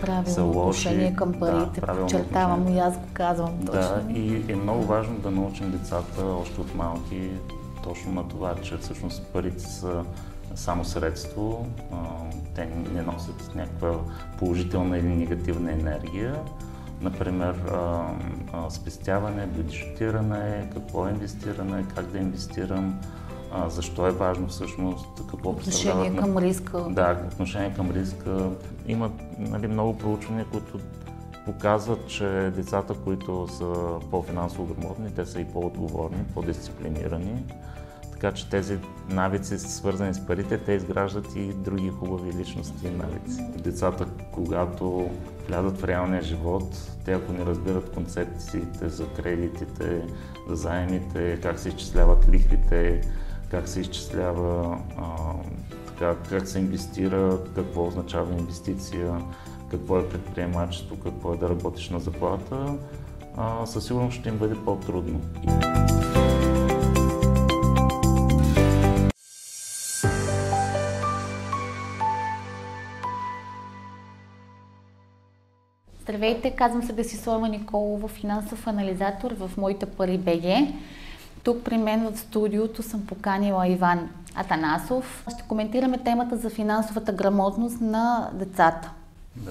правилно са лоши. отношение към парите, да, подчертавам отношение. и аз го казвам точно. Да, и е много важно да научим децата още от малки точно на това, че всъщност парите са само средство, те не носят някаква положителна или негативна енергия. Например, спестяване, бюджетиране, какво е инвестиране, как да инвестирам, а, защо е важно всъщност, какво Отношение представляват към риска. да, отношение към риска. Има нали, много проучвания, които показват, че децата, които са по-финансово грамотни, те са и по-отговорни, по-дисциплинирани. Така че тези навици, свързани с парите, те изграждат и други хубави личности и навици. Децата, когато влязат в реалния живот, те ако не разбират концепциите за кредитите, за заемите, как се изчисляват лихвите, как се изчислява, а, така, как се инвестира, какво означава инвестиция, какво е предприемачество, какво е да работиш на заплата, а, със сигурност ще им бъде по-трудно. Здравейте, казвам се Десислава Николова, финансов анализатор в Моите пари БГ. Тук при мен в студиото съм поканила Иван Атанасов. Ще коментираме темата за финансовата грамотност на децата. Да.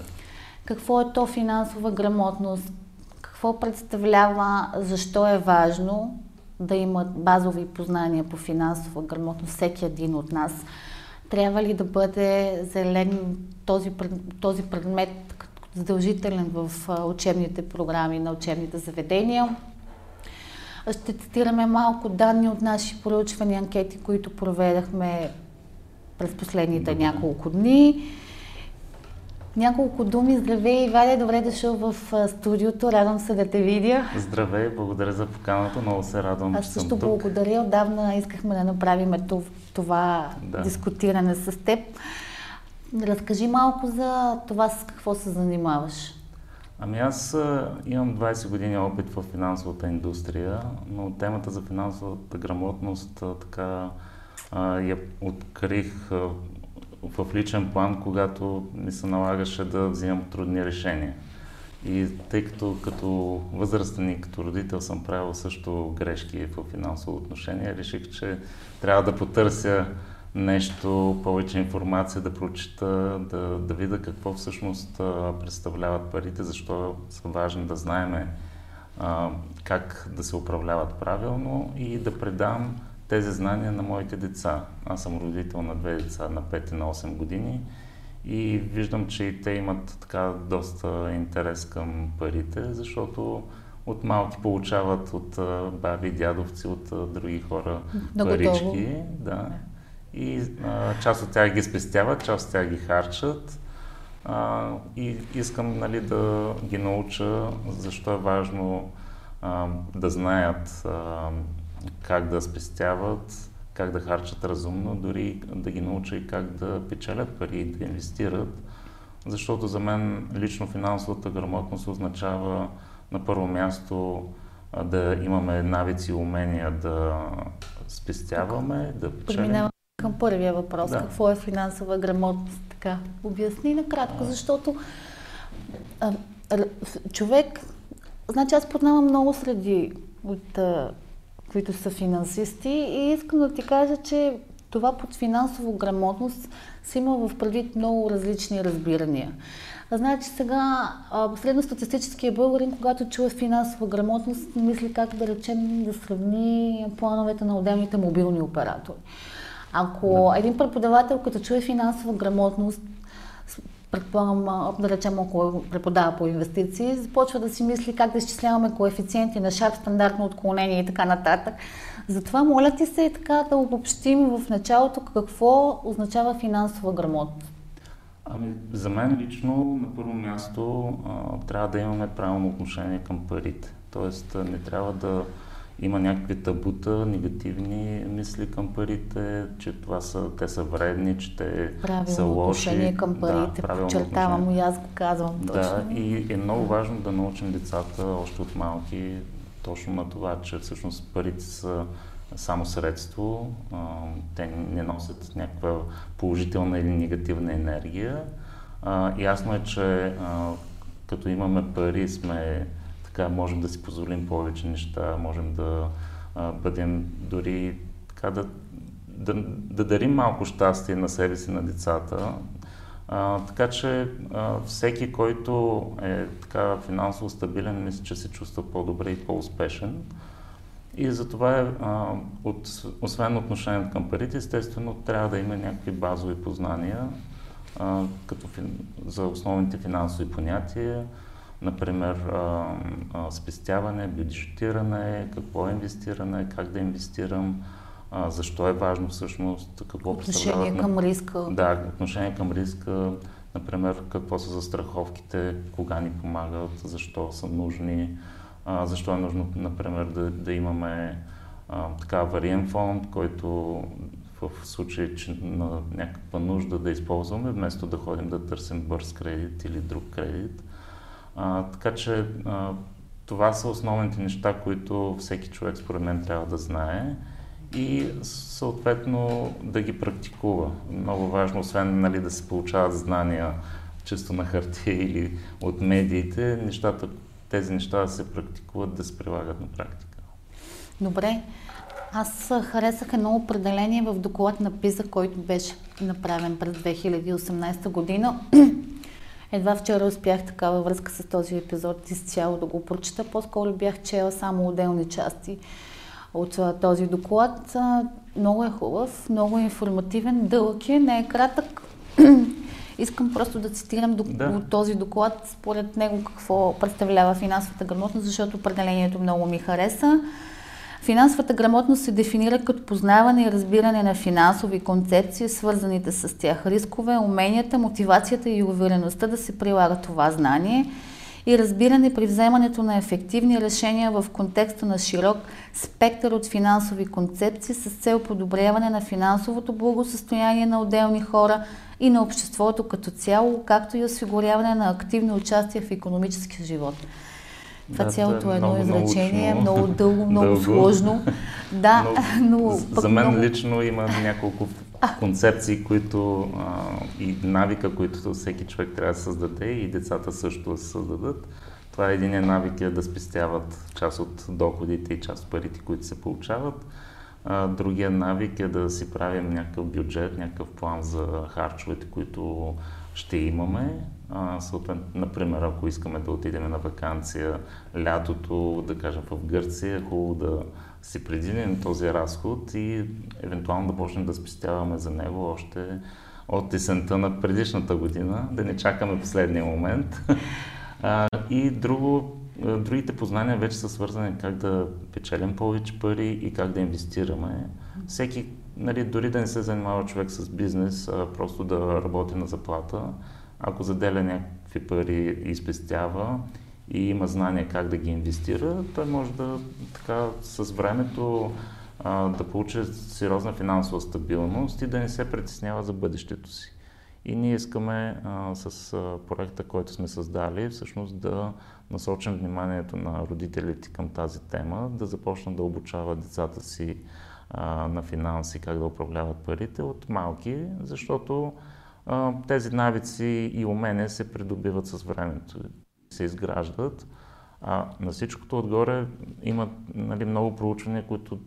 Какво е то финансова грамотност? Какво представлява? Защо е важно да имат базови познания по финансова грамотност всеки един от нас? Трябва ли да бъде зелен този, този предмет задължителен в учебните програми на учебните заведения? Ще цитираме малко данни от наши проучвания, анкети, които проведахме през последните Добре. няколко дни. Няколко думи. Здравей, Иване, добре дошъл в студиото. Радвам се да те видя. Здравей, благодаря за поканата, много се радвам, Аз съм също тук. благодаря. Отдавна искахме да направим тов- това Да. дискутиране с теб. Разкажи малко за това с какво се занимаваш. Ами аз имам 20 години опит в финансовата индустрия, но темата за финансовата грамотност така я открих в личен план, когато ми се налагаше да взимам трудни решения. И тъй като като възрастен и като родител съм правил също грешки в финансово отношение, реших, че трябва да потърся нещо, повече информация, да прочита, да, да видя какво всъщност представляват парите, защо са важни да знаеме как да се управляват правилно и да предам тези знания на моите деца. Аз съм родител на две деца на 5 и на 8 години и виждам, че и те имат така доста интерес към парите, защото от малки получават от баби, дядовци, от други хора Много парички. дълго. Да. И а, част от тях ги спестяват, част от тях ги харчат. А, и искам нали, да ги науча защо е важно а, да знаят а, как да спестяват, как да харчат разумно, дори да ги науча и как да печелят пари и да инвестират. Защото за мен лично финансовата грамотност означава на първо място да имаме навици и умения да спестяваме, да печелим. Към първия въпрос. Да. Какво е финансова грамотност? Така, обясни накратко, защото а, човек, значи аз познавам много среди, от, а, които са финансисти и искам да ти кажа, че това под финансова грамотност се има в предвид много различни разбирания. Значи сега средностатистическия българин, когато чуе финансова грамотност, мисли как да речем да сравни плановете на отделните мобилни оператори. Ако един преподавател, като чуе финансова грамотност, предполагам, да речем, ако преподава по инвестиции, започва да си мисли как да изчисляваме коефициенти на шарп, стандартно отклонение и така нататък. Затова моля ти се така да обобщим в началото какво означава финансова грамотност. Ами, за мен лично на първо място а, трябва да имаме правилно отношение към парите. Тоест не трябва да има някакви табута, негативни мисли към парите, че това са, те са вредни, че те са Правилно лоши. отношение към парите, правилно подчертавам и аз го казвам точно. Да, и е много важно да научим децата още от малки точно на това, че всъщност парите са само средство, те не носят някаква положителна или негативна енергия, ясно е, че като имаме пари, сме така, можем да си позволим повече неща, можем да а, бъдем дори така да, да, да дарим малко щастие на себе си, на децата. А, така че а, всеки, който е така финансово стабилен, мисля, че се чувства по-добре и по-успешен. И затова, е, от, освен отношението към парите, естествено, трябва да има някакви базови познания а, като фин, за основните финансови понятия, например а, а, спестяване, бюджетиране, какво е инвестиране, как да инвестирам, а, защо е важно всъщност, какво Отношение към риска. Да, отношение към риска, например, какво са застраховките, кога ни помагат, защо са нужни, а, защо е нужно, например, да, да имаме а, така авариен фонд, който в случай, че на някаква нужда да използваме, вместо да ходим да търсим бърз кредит или друг кредит. А, така че а, това са основните неща, които всеки човек според мен трябва да знае и съответно да ги практикува. Много важно, освен нали, да се получават знания чисто на хартия или от медиите, нещата, тези неща да се практикуват, да се прилагат на практика. Добре. Аз харесах едно определение в доклад на ПИЗа, който беше направен през 2018 година. Едва вчера успях така във връзка с този епизод изцяло да го прочита. По-скоро бях чела само отделни части от този доклад. Много е хубав, много е информативен, дълъг е, не е кратък. Искам просто да цитирам до, да. от този доклад, според него какво представлява финансовата грамотност, защото определението много ми хареса. Финансовата грамотност се дефинира като познаване и разбиране на финансови концепции, свързаните с тях рискове, уменията, мотивацията и увереността да се прилага това знание и разбиране при вземането на ефективни решения в контекста на широк спектър от финансови концепции с цел подобряване на финансовото благосъстояние на отделни хора и на обществото като цяло, както и осигуряване на активно участие в економическия живот. Това да, цялото е едно изречение, научно, много дълго, много дълго. сложно. Да, но... но за мен много... лично има няколко концепции, които а, и навика, които всеки човек трябва да създаде и децата също да създадат. Това е един навик е да спестяват част от доходите и част от парите, които се получават. А, другия навик е да си правим някакъв бюджет, някакъв план за харчовете, които ще имаме. Съответно, например, ако искаме да отидем на вакансия лятото, да кажем в Гърция, е хубаво да си предвидим този разход и евентуално да почнем да спестяваме за него още от есента на предишната година, да не чакаме последния момент. А, и друго, другите познания вече са свързани как да печелим повече пари и как да инвестираме. Всеки, нали, дори да не се занимава човек с бизнес, а просто да работи на заплата, ако заделя някакви пари и спестява и има знание как да ги инвестира, той може да така с времето а, да получи сериозна финансова стабилност и да не се притеснява за бъдещето си. И ние искаме а, с проекта, който сме създали, всъщност да насочим вниманието на родителите към тази тема, да започнат да обучават децата си а, на финанси, как да управляват парите от малки, защото тези навици и умения се придобиват с времето, се изграждат. А на всичкото отгоре има нали, много проучвания, които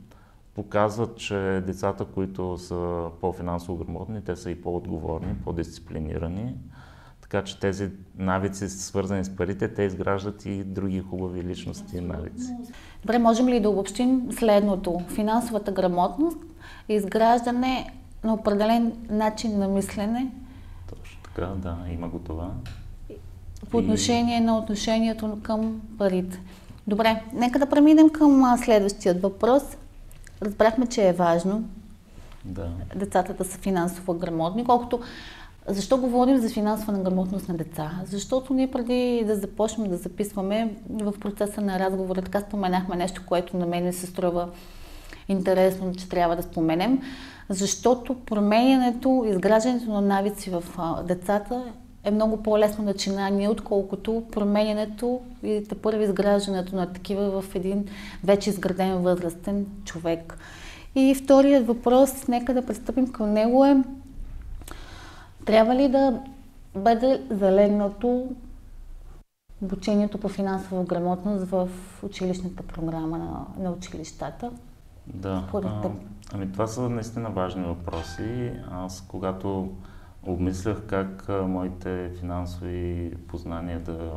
показват, че децата, които са по-финансово грамотни, те са и по-отговорни, по-дисциплинирани. Така че тези навици, свързани с парите, те изграждат и други хубави личности и навици. Добре, можем ли да обобщим следното? Финансовата грамотност изграждане на определен начин на мислене. Така, да, има го това. По отношение и... на отношението към парите. Добре, нека да преминем към следващият въпрос. Разбрахме, че е важно да. децата да са финансово грамотни, колкото защо говорим за финансова грамотност на деца? Защото ние преди да започнем да записваме в процеса на разговора, така споменахме нещо, което на мен се струва интересно, че трябва да споменем, защото променянето, изграждането на навици в децата е много по-лесно начинание, отколкото променянето и да първи изграждането на такива в един вече изграден възрастен човек. И вторият въпрос, нека да пристъпим към него е трябва ли да бъде залегнато обучението по финансова грамотност в училищната програма на, на училищата? Да. А, ами това са наистина важни въпроси. Аз когато обмислях как а, моите финансови познания да,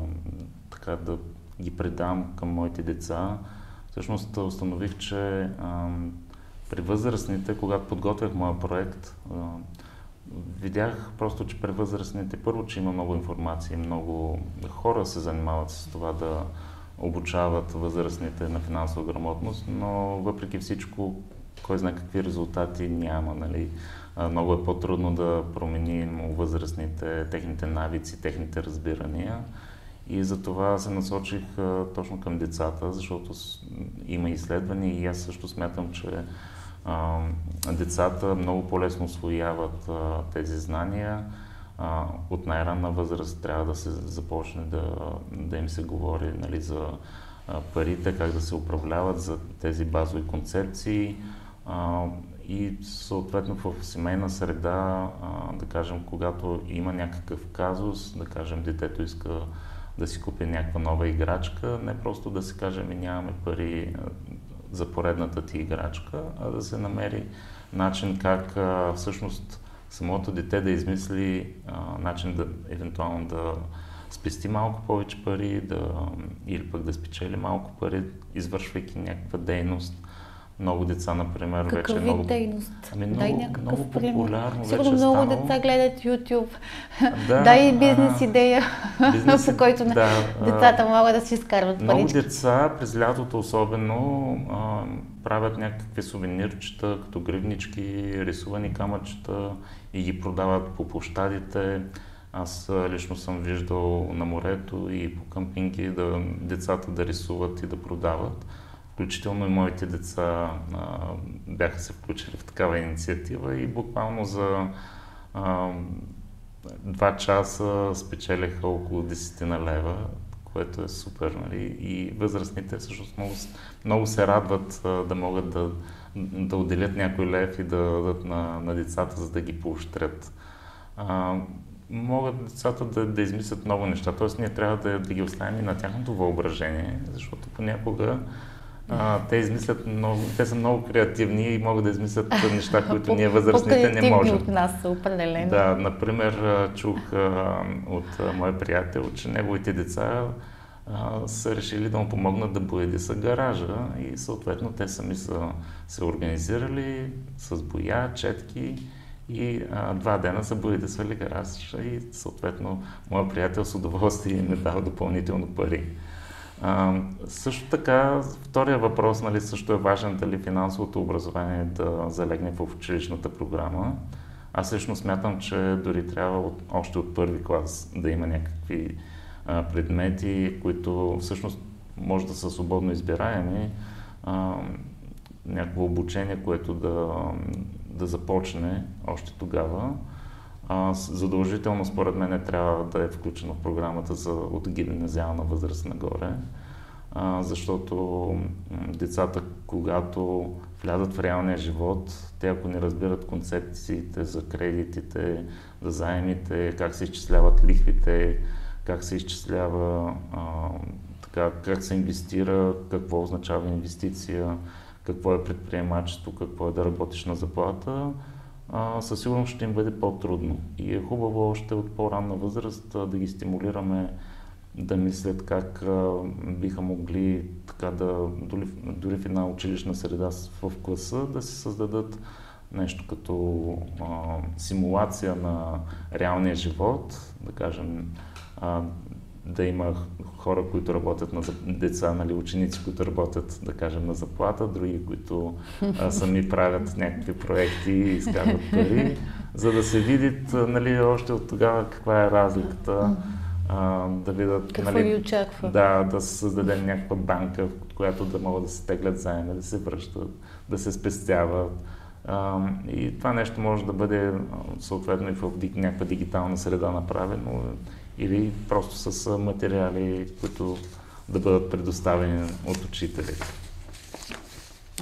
така, да ги предам към моите деца, всъщност установих, че а, при възрастните, когато подготвях моя проект, а, видях просто, че при възрастните първо, че има много информация, много хора се занимават с това да обучават възрастните на финансова грамотност, но въпреки всичко, кой знае какви резултати няма. Нали? Много е по-трудно да променим възрастните техните навици, техните разбирания. И за това се насочих точно към децата, защото има изследвания и аз също смятам, че децата много по-лесно освояват тези знания. А, от най-ранна възраст трябва да се започне да, да им се говори нали, за парите, как да се управляват, за тези базови концепции. А, и съответно в семейна среда, а, да кажем, когато има някакъв казус, да кажем, детето иска да си купи някаква нова играчка, не просто да се каже, ми нямаме пари, за поредната ти играчка, а да се намери начин как а, всъщност самото дете да измисли а, начин да евентуално да спести малко повече пари да, или пък да спечели малко пари, извършвайки някаква дейност, много деца, например, Какъв вече вид много... дейност? Ами много, Дай някакъв много популярно Сигурно вече много станало. деца гледат YouTube. Да, Дай бизнес идея, бизнес- по който да, децата могат да си изкарват Много парички. деца през лятото особено а, правят някакви сувенирчета, като гривнички, рисувани камъчета и ги продават по площадите. Аз лично съм виждал на морето и по къмпинги да, децата да рисуват и да продават. Включително и моите деца а, бяха се включили в такава инициатива и буквално за а, два часа спечелиха около 10 на лева, което е супер. Нали? И възрастните всъщност много, много се радват да могат да, да отделят някой лев и да дадат на, на децата, за да ги поощрят. А, могат децата да, да измислят много неща, т.е. ние трябва да, да ги оставим и на тяхното въображение, защото понякога а, те измислят много, те са много креативни и могат да измислят неща, които ние възрастните не можем. от нас са определено. Да, например, чух от мой приятел, че неговите деца са решили да му помогнат да боядиса гаража и съответно те сами са се организирали с боя, четки и а, два дена са боядисвали гаража и съответно моят приятел с удоволствие им е дал допълнително пари. А, също така, втория въпрос, нали, също е важен дали финансовото образование да залегне в училищната програма. Аз лично смятам, че дори трябва от, още от първи клас да има някакви а, предмети, които всъщност може да са свободно избираеми. А, някакво обучение, което да, да започне още тогава. А, задължително, според мен, трябва да е включено в програмата за от гимназиална възраст нагоре, а, защото децата, когато влязат в реалния живот, те ако не разбират концепциите за кредитите, за заемите, как се изчисляват лихвите, как се изчислява, а, така, как се инвестира, какво означава инвестиция, какво е предприемачество, какво е да работиш на заплата, със сигурност ще им бъде по-трудно. И е хубаво още от по-ранна възраст да ги стимулираме да мислят как биха могли така да, дори, дори в една училищна среда в класа, да си създадат нещо като а, симулация на реалния живот, да кажем, а, да има хора, които работят на деца, нали, ученици, които работят, да кажем, на заплата, други, които а, сами правят някакви проекти и изкарват пари, за да се види нали, още от тогава каква е разликата, а, да видят... Какво нали, ви очаква? Да, да се създаде някаква банка, в която да могат да се теглят заеми, да се връщат, да се спестяват. А, и това нещо може да бъде съответно и в някаква дигитална среда направено или просто с материали, които да бъдат предоставени от учителите.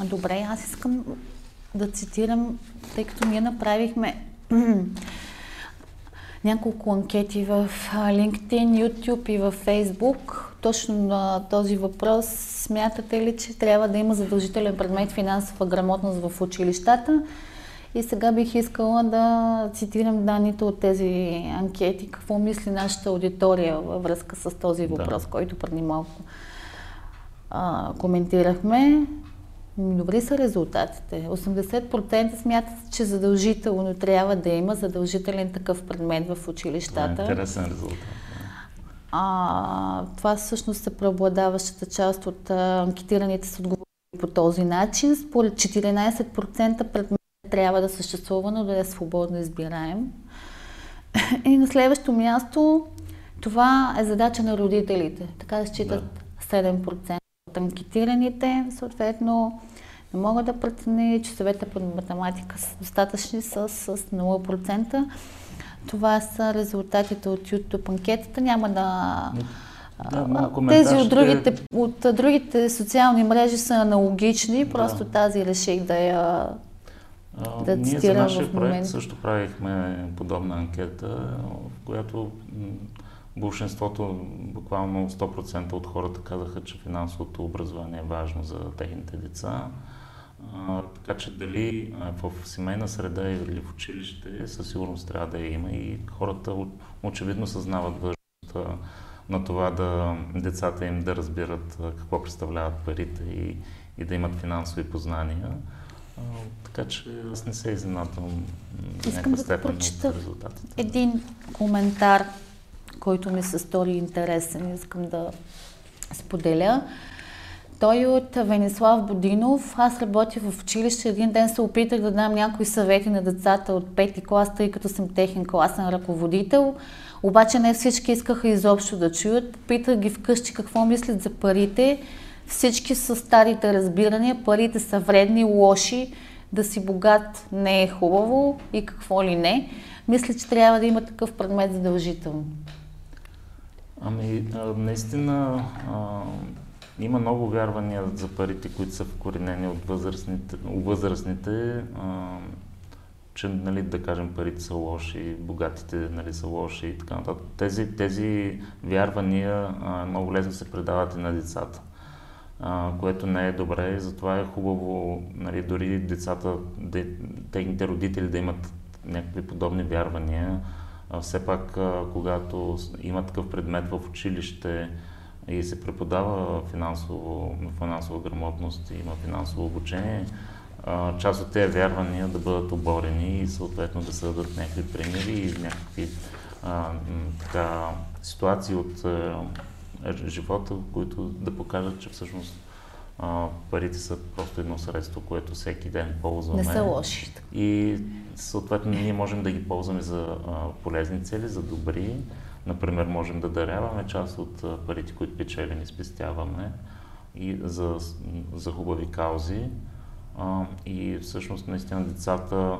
Добре, аз искам да цитирам, тъй като ние направихме няколко анкети в LinkedIn, YouTube и в Facebook. Точно на този въпрос смятате ли, че трябва да има задължителен предмет финансова грамотност в училищата? И сега бих искала да цитирам данните от тези анкети, какво мисли нашата аудитория във връзка с този въпрос, да. който преди малко а, коментирахме. Добри са резултатите. 80% смятат, че задължително трябва да има задължителен такъв предмет в училищата. Това е интересен резултат. А, това всъщност е преобладаващата част от а, анкетираните с отговори по този начин. Според 14% предмет трябва да съществува, но да е свободно избираем. И на следващо място, това е задача на родителите. Така да считат да. 7% от анкетираните. Съответно, не мога да преценя, че съвета по математика са достатъчни с, с 0%. Това са резултатите от YouTube анкетата. Няма да... Да, Тези от другите, от другите социални мрежи са аналогични, просто да. тази реших да я да Ние за нашия проект също правихме подобна анкета, в която большинството, буквално 100% от хората казаха, че финансовото образование е важно за техните деца. А, така че дали в семейна среда или в училище, със сигурност трябва да я има и хората очевидно съзнават важността на това да децата им да разбират какво представляват парите и, и да имат финансови познания. Така че аз не се изненадвам Искам да прочита един коментар, който ми се стори интересен. Искам да споделя. Той е от Венислав Бодинов. Аз работя в училище. Един ден се опитах да дам някои съвети на децата от пети клас, тъй като съм техен класен ръководител. Обаче не всички искаха изобщо да чуят. Питах ги вкъщи какво мислят за парите. Всички са старите разбирания. Парите са вредни, лоши. Да си богат не е хубаво и какво ли не. Мисля, че трябва да има такъв предмет задължително. Ами, наистина, а, има много вярвания за парите, които са вкоренени от възрастните, възрастните а, че, нали, да кажем, парите са лоши, богатите нали, са лоши и така нататък. Тези, тези вярвания а, много лесно се предават и на децата, а, което не е добре. Затова е хубаво нали, дори децата, де, техните родители да имат някакви подобни вярвания. А, все пак, а, когато има такъв предмет в училище, и се преподава финансово, финансова грамотност и има финансово обучение, част от тези вярвания да бъдат оборени и съответно да се дадат някакви примери и някакви а, така, ситуации от а, живота, които да покажат, че всъщност а, парите са просто едно средство, което всеки ден ползваме. Не са лоши. И съответно ние можем да ги ползваме за а, полезни цели, за добри, Например, можем да даряваме част от парите, които печелим и спестяваме и за, за хубави каузи. А, и всъщност наистина децата,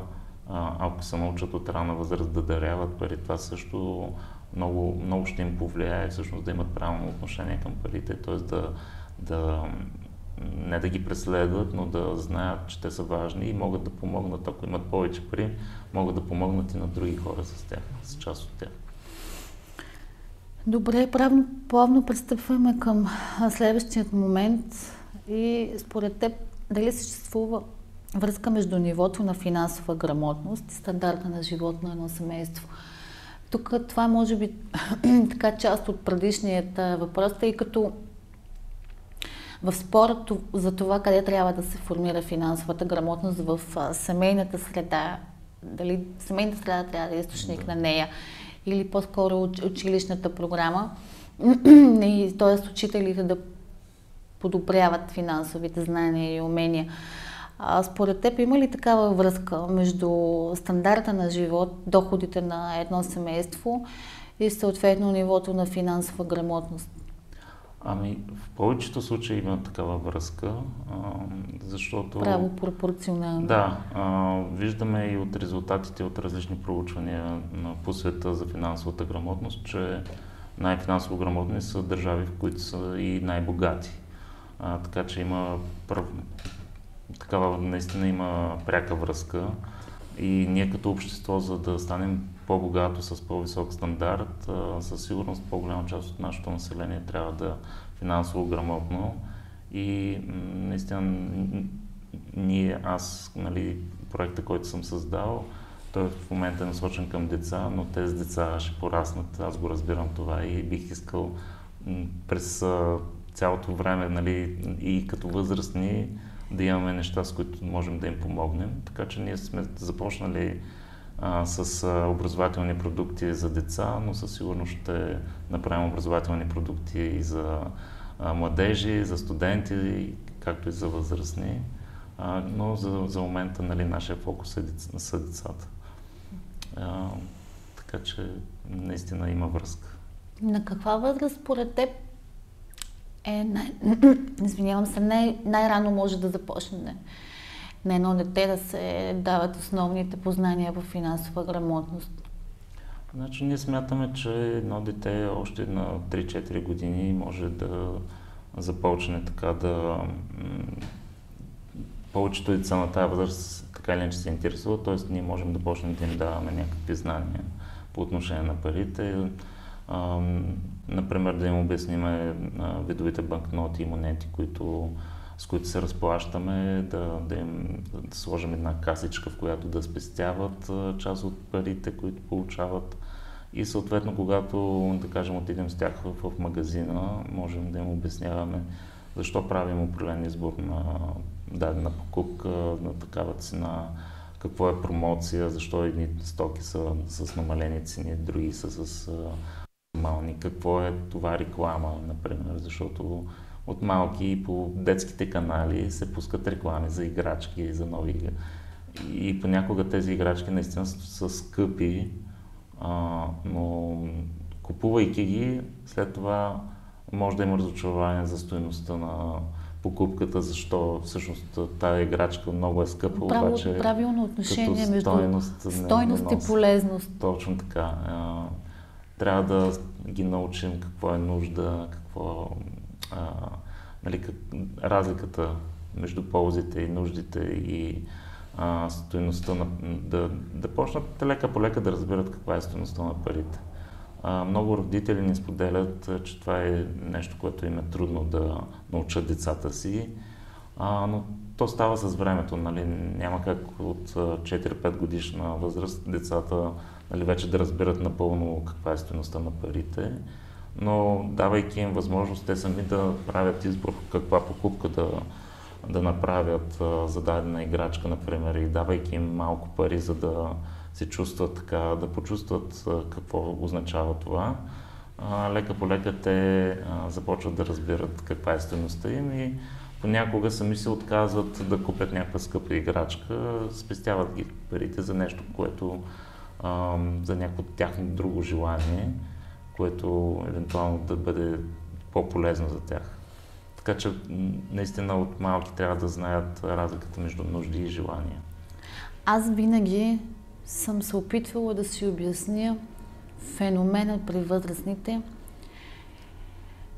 а, ако се научат от рана възраст да даряват пари, това също много, много ще им повлияе всъщност да имат правилно отношение към парите, т.е. Да, да не да ги преследват, но да знаят, че те са важни и могат да помогнат, ако имат повече пари, могат да помогнат и на други хора с тях, с част от тях. Добре, правно, плавно пристъпваме към следващият момент и според теб дали съществува връзка между нивото на финансова грамотност и стандарта на живот на едно семейство. Тук това може би така част от предишният въпрос, тъй като в спорът за това къде трябва да се формира финансовата грамотност в семейната среда, дали семейната среда трябва да е източник на нея или по-скоро училищната програма, т.е. учителите да подобряват финансовите знания и умения. А според теб има ли такава връзка между стандарта на живот, доходите на едно семейство и съответно нивото на финансова грамотност? Ами, в повечето случаи има такава връзка, а, защото... Право пропорционално. Да, а, виждаме и от резултатите от различни проучвания по света за финансовата грамотност, че най-финансово грамотни са държави, в които са и най-богати. А, така че има. Такава наистина има пряка връзка. И ние като общество, за да станем по-богато с по-висок стандарт, със сигурност по-голяма част от нашето население трябва да финансово грамотно. И наистина ние, аз, нали, проекта, който съм създал, той в момента е насочен към деца, но тези деца ще пораснат. Аз го разбирам това и бих искал през цялото време нали, и като възрастни да имаме неща, с които можем да им помогнем. Така че ние сме започнали а, с образователни продукти за деца, но със сигурност ще направим образователни продукти и за а, младежи, за студенти, както и за възрастни. А, но за, за момента нали, нашия фокус е деца, са децата. А, така че наистина има връзка. На каква възраст според теб е най... извинявам се, най- най-рано може да започне на едно дете да се дават основните познания в финансова грамотност? Значи ние смятаме, че едно дете още на 3-4 години може да започне така да... Повечето деца на тази възраст така или иначе се интересуват, т.е. ние можем да почнем да им даваме някакви знания по отношение на парите. Например, да им обясниме видовите банкноти и монети, които, с които се разплащаме, да, да им да сложим една касичка, в която да спестяват част от парите, които получават. И съответно, когато, да кажем, отидем с тях в, в магазина, можем да им обясняваме защо правим определен избор на дадена покупка, на такава цена, какво е промоция, защо едни стоки са с намалени цени, други са с нормални, какво е това реклама, например, защото от малки по детските канали се пускат реклами за играчки, за нови. И понякога тези играчки наистина са скъпи, а, но купувайки ги, след това може да има разочарование за стоеността на покупката, защо всъщност тази играчка много е скъпа, Право, обаче правилно отношение между стойност, стойност и полезност. Точно така. Трябва да ги научим какво е нужда, какво а, нали, как, разликата между ползите и нуждите и а, стоеността на, да, да почнат лека по лека да разбират каква е стоеността на парите. А, много родители ни споделят, че това е нещо, което им е трудно да научат децата си, а, но то става с времето. Нали? Няма как от 4-5 годишна възраст децата нали, вече да разбират напълно каква е стоеността на парите, но давайки им възможност те сами да правят избор каква покупка да, да направят а, за дадена играчка, например, и давайки им малко пари, за да се чувстват така, да почувстват какво означава това, лека по лека те започват да разбират каква е стоеността им и понякога сами се отказват да купят някаква скъпа играчка, спестяват ги парите за нещо, което за някакво тяхно друго желание, което евентуално да бъде по-полезно за тях. Така че наистина от малки трябва да знаят разликата между нужди и желания. Аз винаги съм се опитвала да си обясня феномена при възрастните,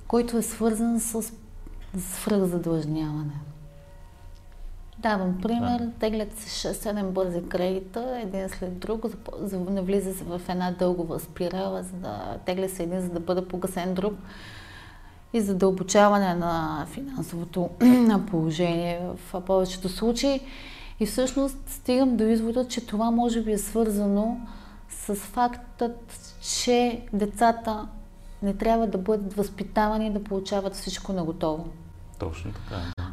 който е свързан с свръхзадлъжняване. Давам пример, да. теглят се 6-7 бързи кредита, един след друг, навлиза се в една дългова спирала, за да тегля се един, за да бъде погасен друг и задълбочаване на финансовото положение в повечето случаи. И всъщност стигам до извода, че това може би е свързано с фактът, че децата не трябва да бъдат възпитавани да получават всичко наготово. Точно така.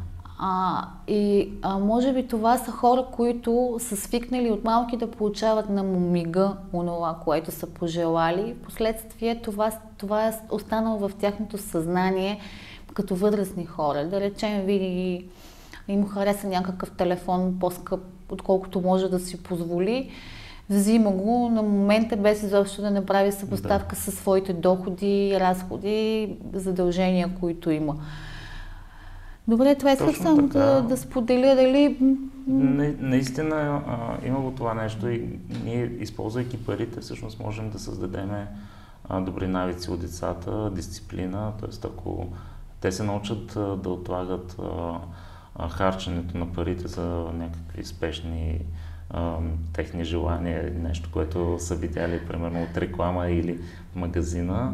А, и а, може би това са хора, които са свикнали от малки да получават на мумига онова, което са пожелали. Последствие това, това е останало в тяхното съзнание като възрастни хора. Да речем, види им хареса някакъв телефон по-скъп, отколкото може да си позволи. Взима го на момента без изобщо да направи съпоставка да. със своите доходи, разходи, задължения, които има. Добре, това исках само да, да споделя дали... На, наистина а, има го това нещо и ние, използвайки парите, всъщност можем да създадем а, добри навици от децата, дисциплина, т.е. ако те се научат а, да отлагат а, харченето на парите за някакви спешни техни желания, нещо, което са видяли примерно от реклама или магазина.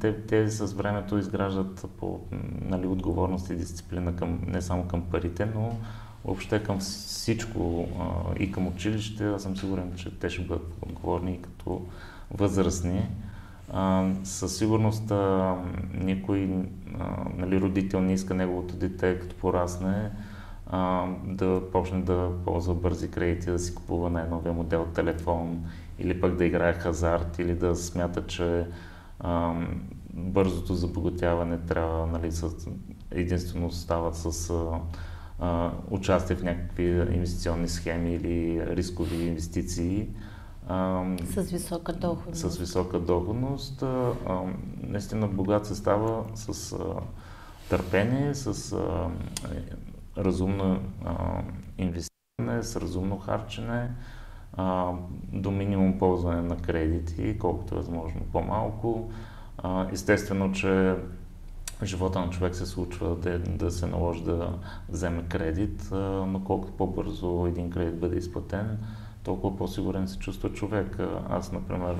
Те, те с времето изграждат по нали, отговорност и дисциплина към, не само към парите, но въобще към всичко а, и към училище. Аз съм сигурен, че те ще бъдат отговорни и като възрастни. А, със сигурност а, никой а, нали, родител не иска неговото дете, като порасне, а, да почне да ползва бързи кредити, да си купува най-новия модел телефон или пък да играе хазарт или да смята, че а, бързото забогатяване трябва нали, с, единствено става с а, а, участие в някакви инвестиционни схеми или рискови инвестиции. А, с висока доходност. С висока доходност. А, а, наистина богат се става с а, търпение, с а, разумно а, инвестиране, с разумно харчене, а, до минимум ползване на кредити, колкото е възможно по-малко. А, естествено, че живота на човек се случва да, да се наложи да вземе кредит, а, но колкото по-бързо един кредит бъде изплатен, толкова по-сигурен се чувства човек. Аз, например,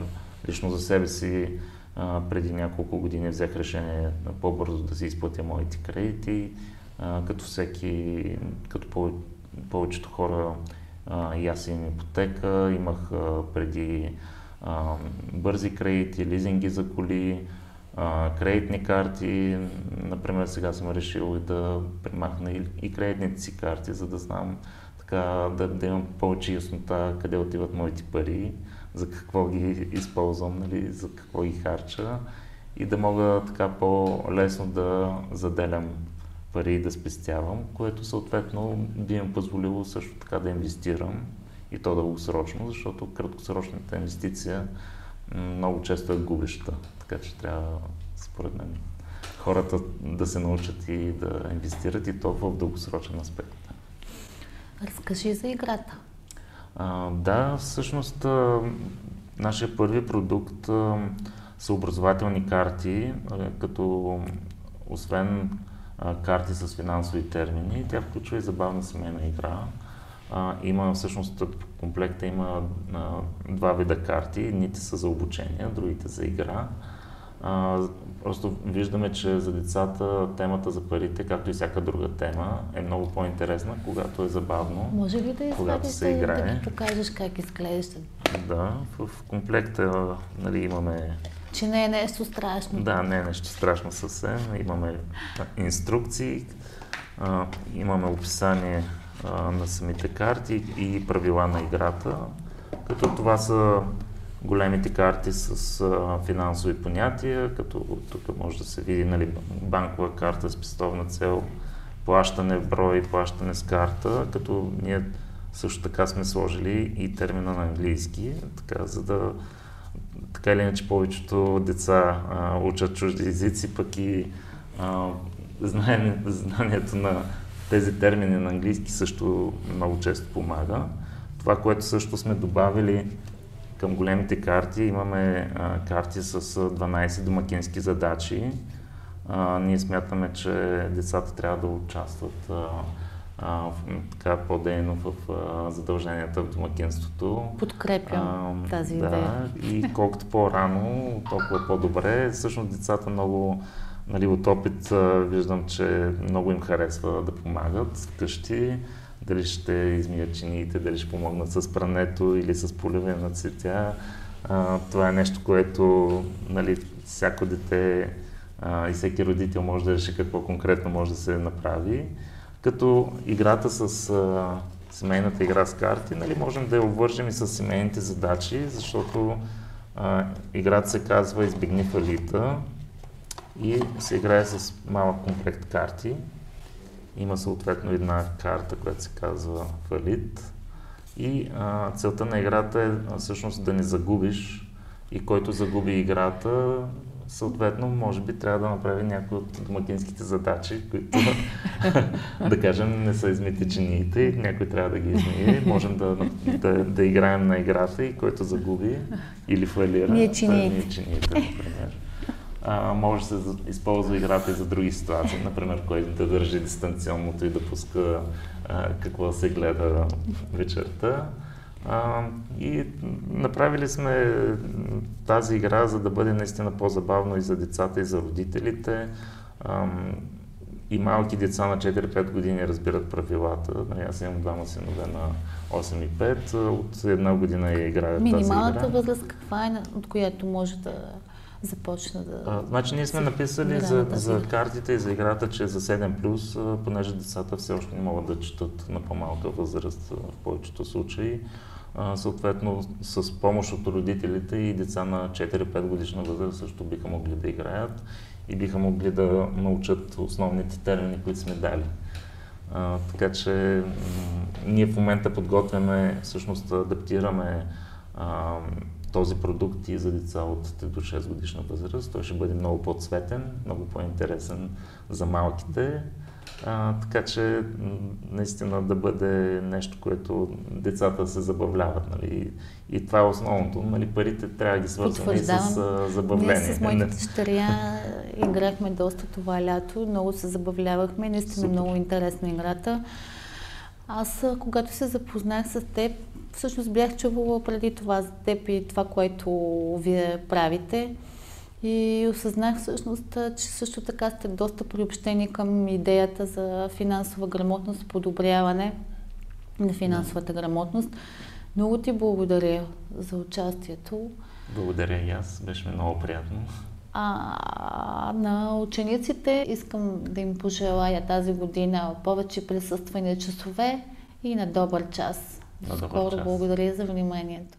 лично за себе си а, преди няколко години взех решение по-бързо да си изплатя моите кредити, а, като всеки, като повечето хора и аз имам ипотека, имах а, преди а, бързи кредити, лизинги за коли, а, кредитни карти. Например, сега съм решил да примахна и, и кредитните си карти, за да знам така, да, да имам повече яснота къде отиват моите пари, за какво ги използвам, нали, за какво ги харча и да мога така по-лесно да заделям пари и да спестявам, което съответно би ми позволило също така да инвестирам и то дългосрочно, защото краткосрочната инвестиция много често е губеща. Така че трябва, според мен, хората да се научат и да инвестират и то в дългосрочен аспект. Разкажи за играта. А, да, всъщност а, нашия първи продукт а, са образователни карти, а, като освен а, карти с финансови термини, тя включва и забавна семейна игра. А, има всъщност комплекта има а, два вида карти. Едните са за обучение, другите за игра. А, просто виждаме, че за децата темата за парите, както и всяка друга тема, е много по-интересна, когато е забавно. Може ли да когато се играе. да ги покажеш как изглежда? Да, в комплекта нали, имаме че не е нещо страшно. Да, не е нещо страшно съвсем. Имаме инструкции, а, имаме описание а, на самите карти и правила на играта, като това са големите карти с а, финансови понятия, като тук може да се види нали, банкова карта с пестовна цел, плащане в брой, плащане с карта, като ние също така сме сложили и термина на английски, така, за да така или иначе повечето деца а, учат чужди езици, пък и а, знание, знанието на тези термини на английски също много често помага. Това, което също сме добавили към големите карти, имаме а, карти с 12 домакински задачи. А, ние смятаме, че децата трябва да участват а, а, така по-дейно в а, задълженията в домакинството. Подкрепям а, тази да, идея. И колкото по-рано, толкова по-добре. Всъщност децата много, нали, от опит а, виждам, че много им харесва да помагат вкъщи. Дали ще измият чиниите, дали ще помогнат с прането или с поливане на цветя. А, това е нещо, което нали, всяко дете а, и всеки родител може да реши какво конкретно може да се направи като играта с а, семейната игра с карти, нали, можем да я обвържем и с семейните задачи, защото а, играта се казва Избегни фалита и се играе с малък комплект карти. Има съответно една карта, която се казва фалит. И а, целта на играта е всъщност да не загубиш и който загуби играта, съответно, може би трябва да направи някои от домакинските задачи, които, да кажем, не са измити чиниите и някой трябва да ги измие. Можем да, да, да играем на играта и който загуби или фалира, ние чиниите. ние чиниите, например. а, може да се използва играта и за други ситуации. Например, кой да държи дистанционното и да пуска а, какво се гледа вечерта. А, и направили сме тази игра, за да бъде наистина по-забавно и за децата, и за родителите. А, и малки деца на 4-5 години разбират правилата. Нали, аз имам двама синове на 8 и 5. От една година я играят тази игра. Минималната възраст каква е, от която може да започна да... А, значи ние сме написали за, за картите и за играта, че за 7+, понеже децата все още не могат да четат на по-малка възраст в повечето случаи. Съответно, с помощ от родителите и деца на 4-5 годишна възраст също биха могли да играят и биха могли да научат основните термини, които сме дали. А, така че ние в момента подготвяме, всъщност адаптираме а, този продукт и за деца от 3 до 6 годишна възраст. Той ще бъде много по-цветен, много по-интересен за малките. А, така че наистина да бъде нещо, което децата се забавляват. Нали? И това е основното. Нали? Парите трябва да ги свързваме и с а, забавление. Ние с моите дъщеря играхме доста това лято, много се забавлявахме, наистина Супер. много интересна играта. Аз, когато се запознах с теб, всъщност бях чувала преди това за теб и това, което вие правите. И осъзнах всъщност, че също така сте доста приобщени към идеята за финансова грамотност, подобряване на финансовата грамотност. Много ти благодаря за участието. Благодаря и аз. Беше много приятно. А на учениците искам да им пожелая тази година повече присъствани часове и на добър час. На добър Скоро час. благодаря за вниманието.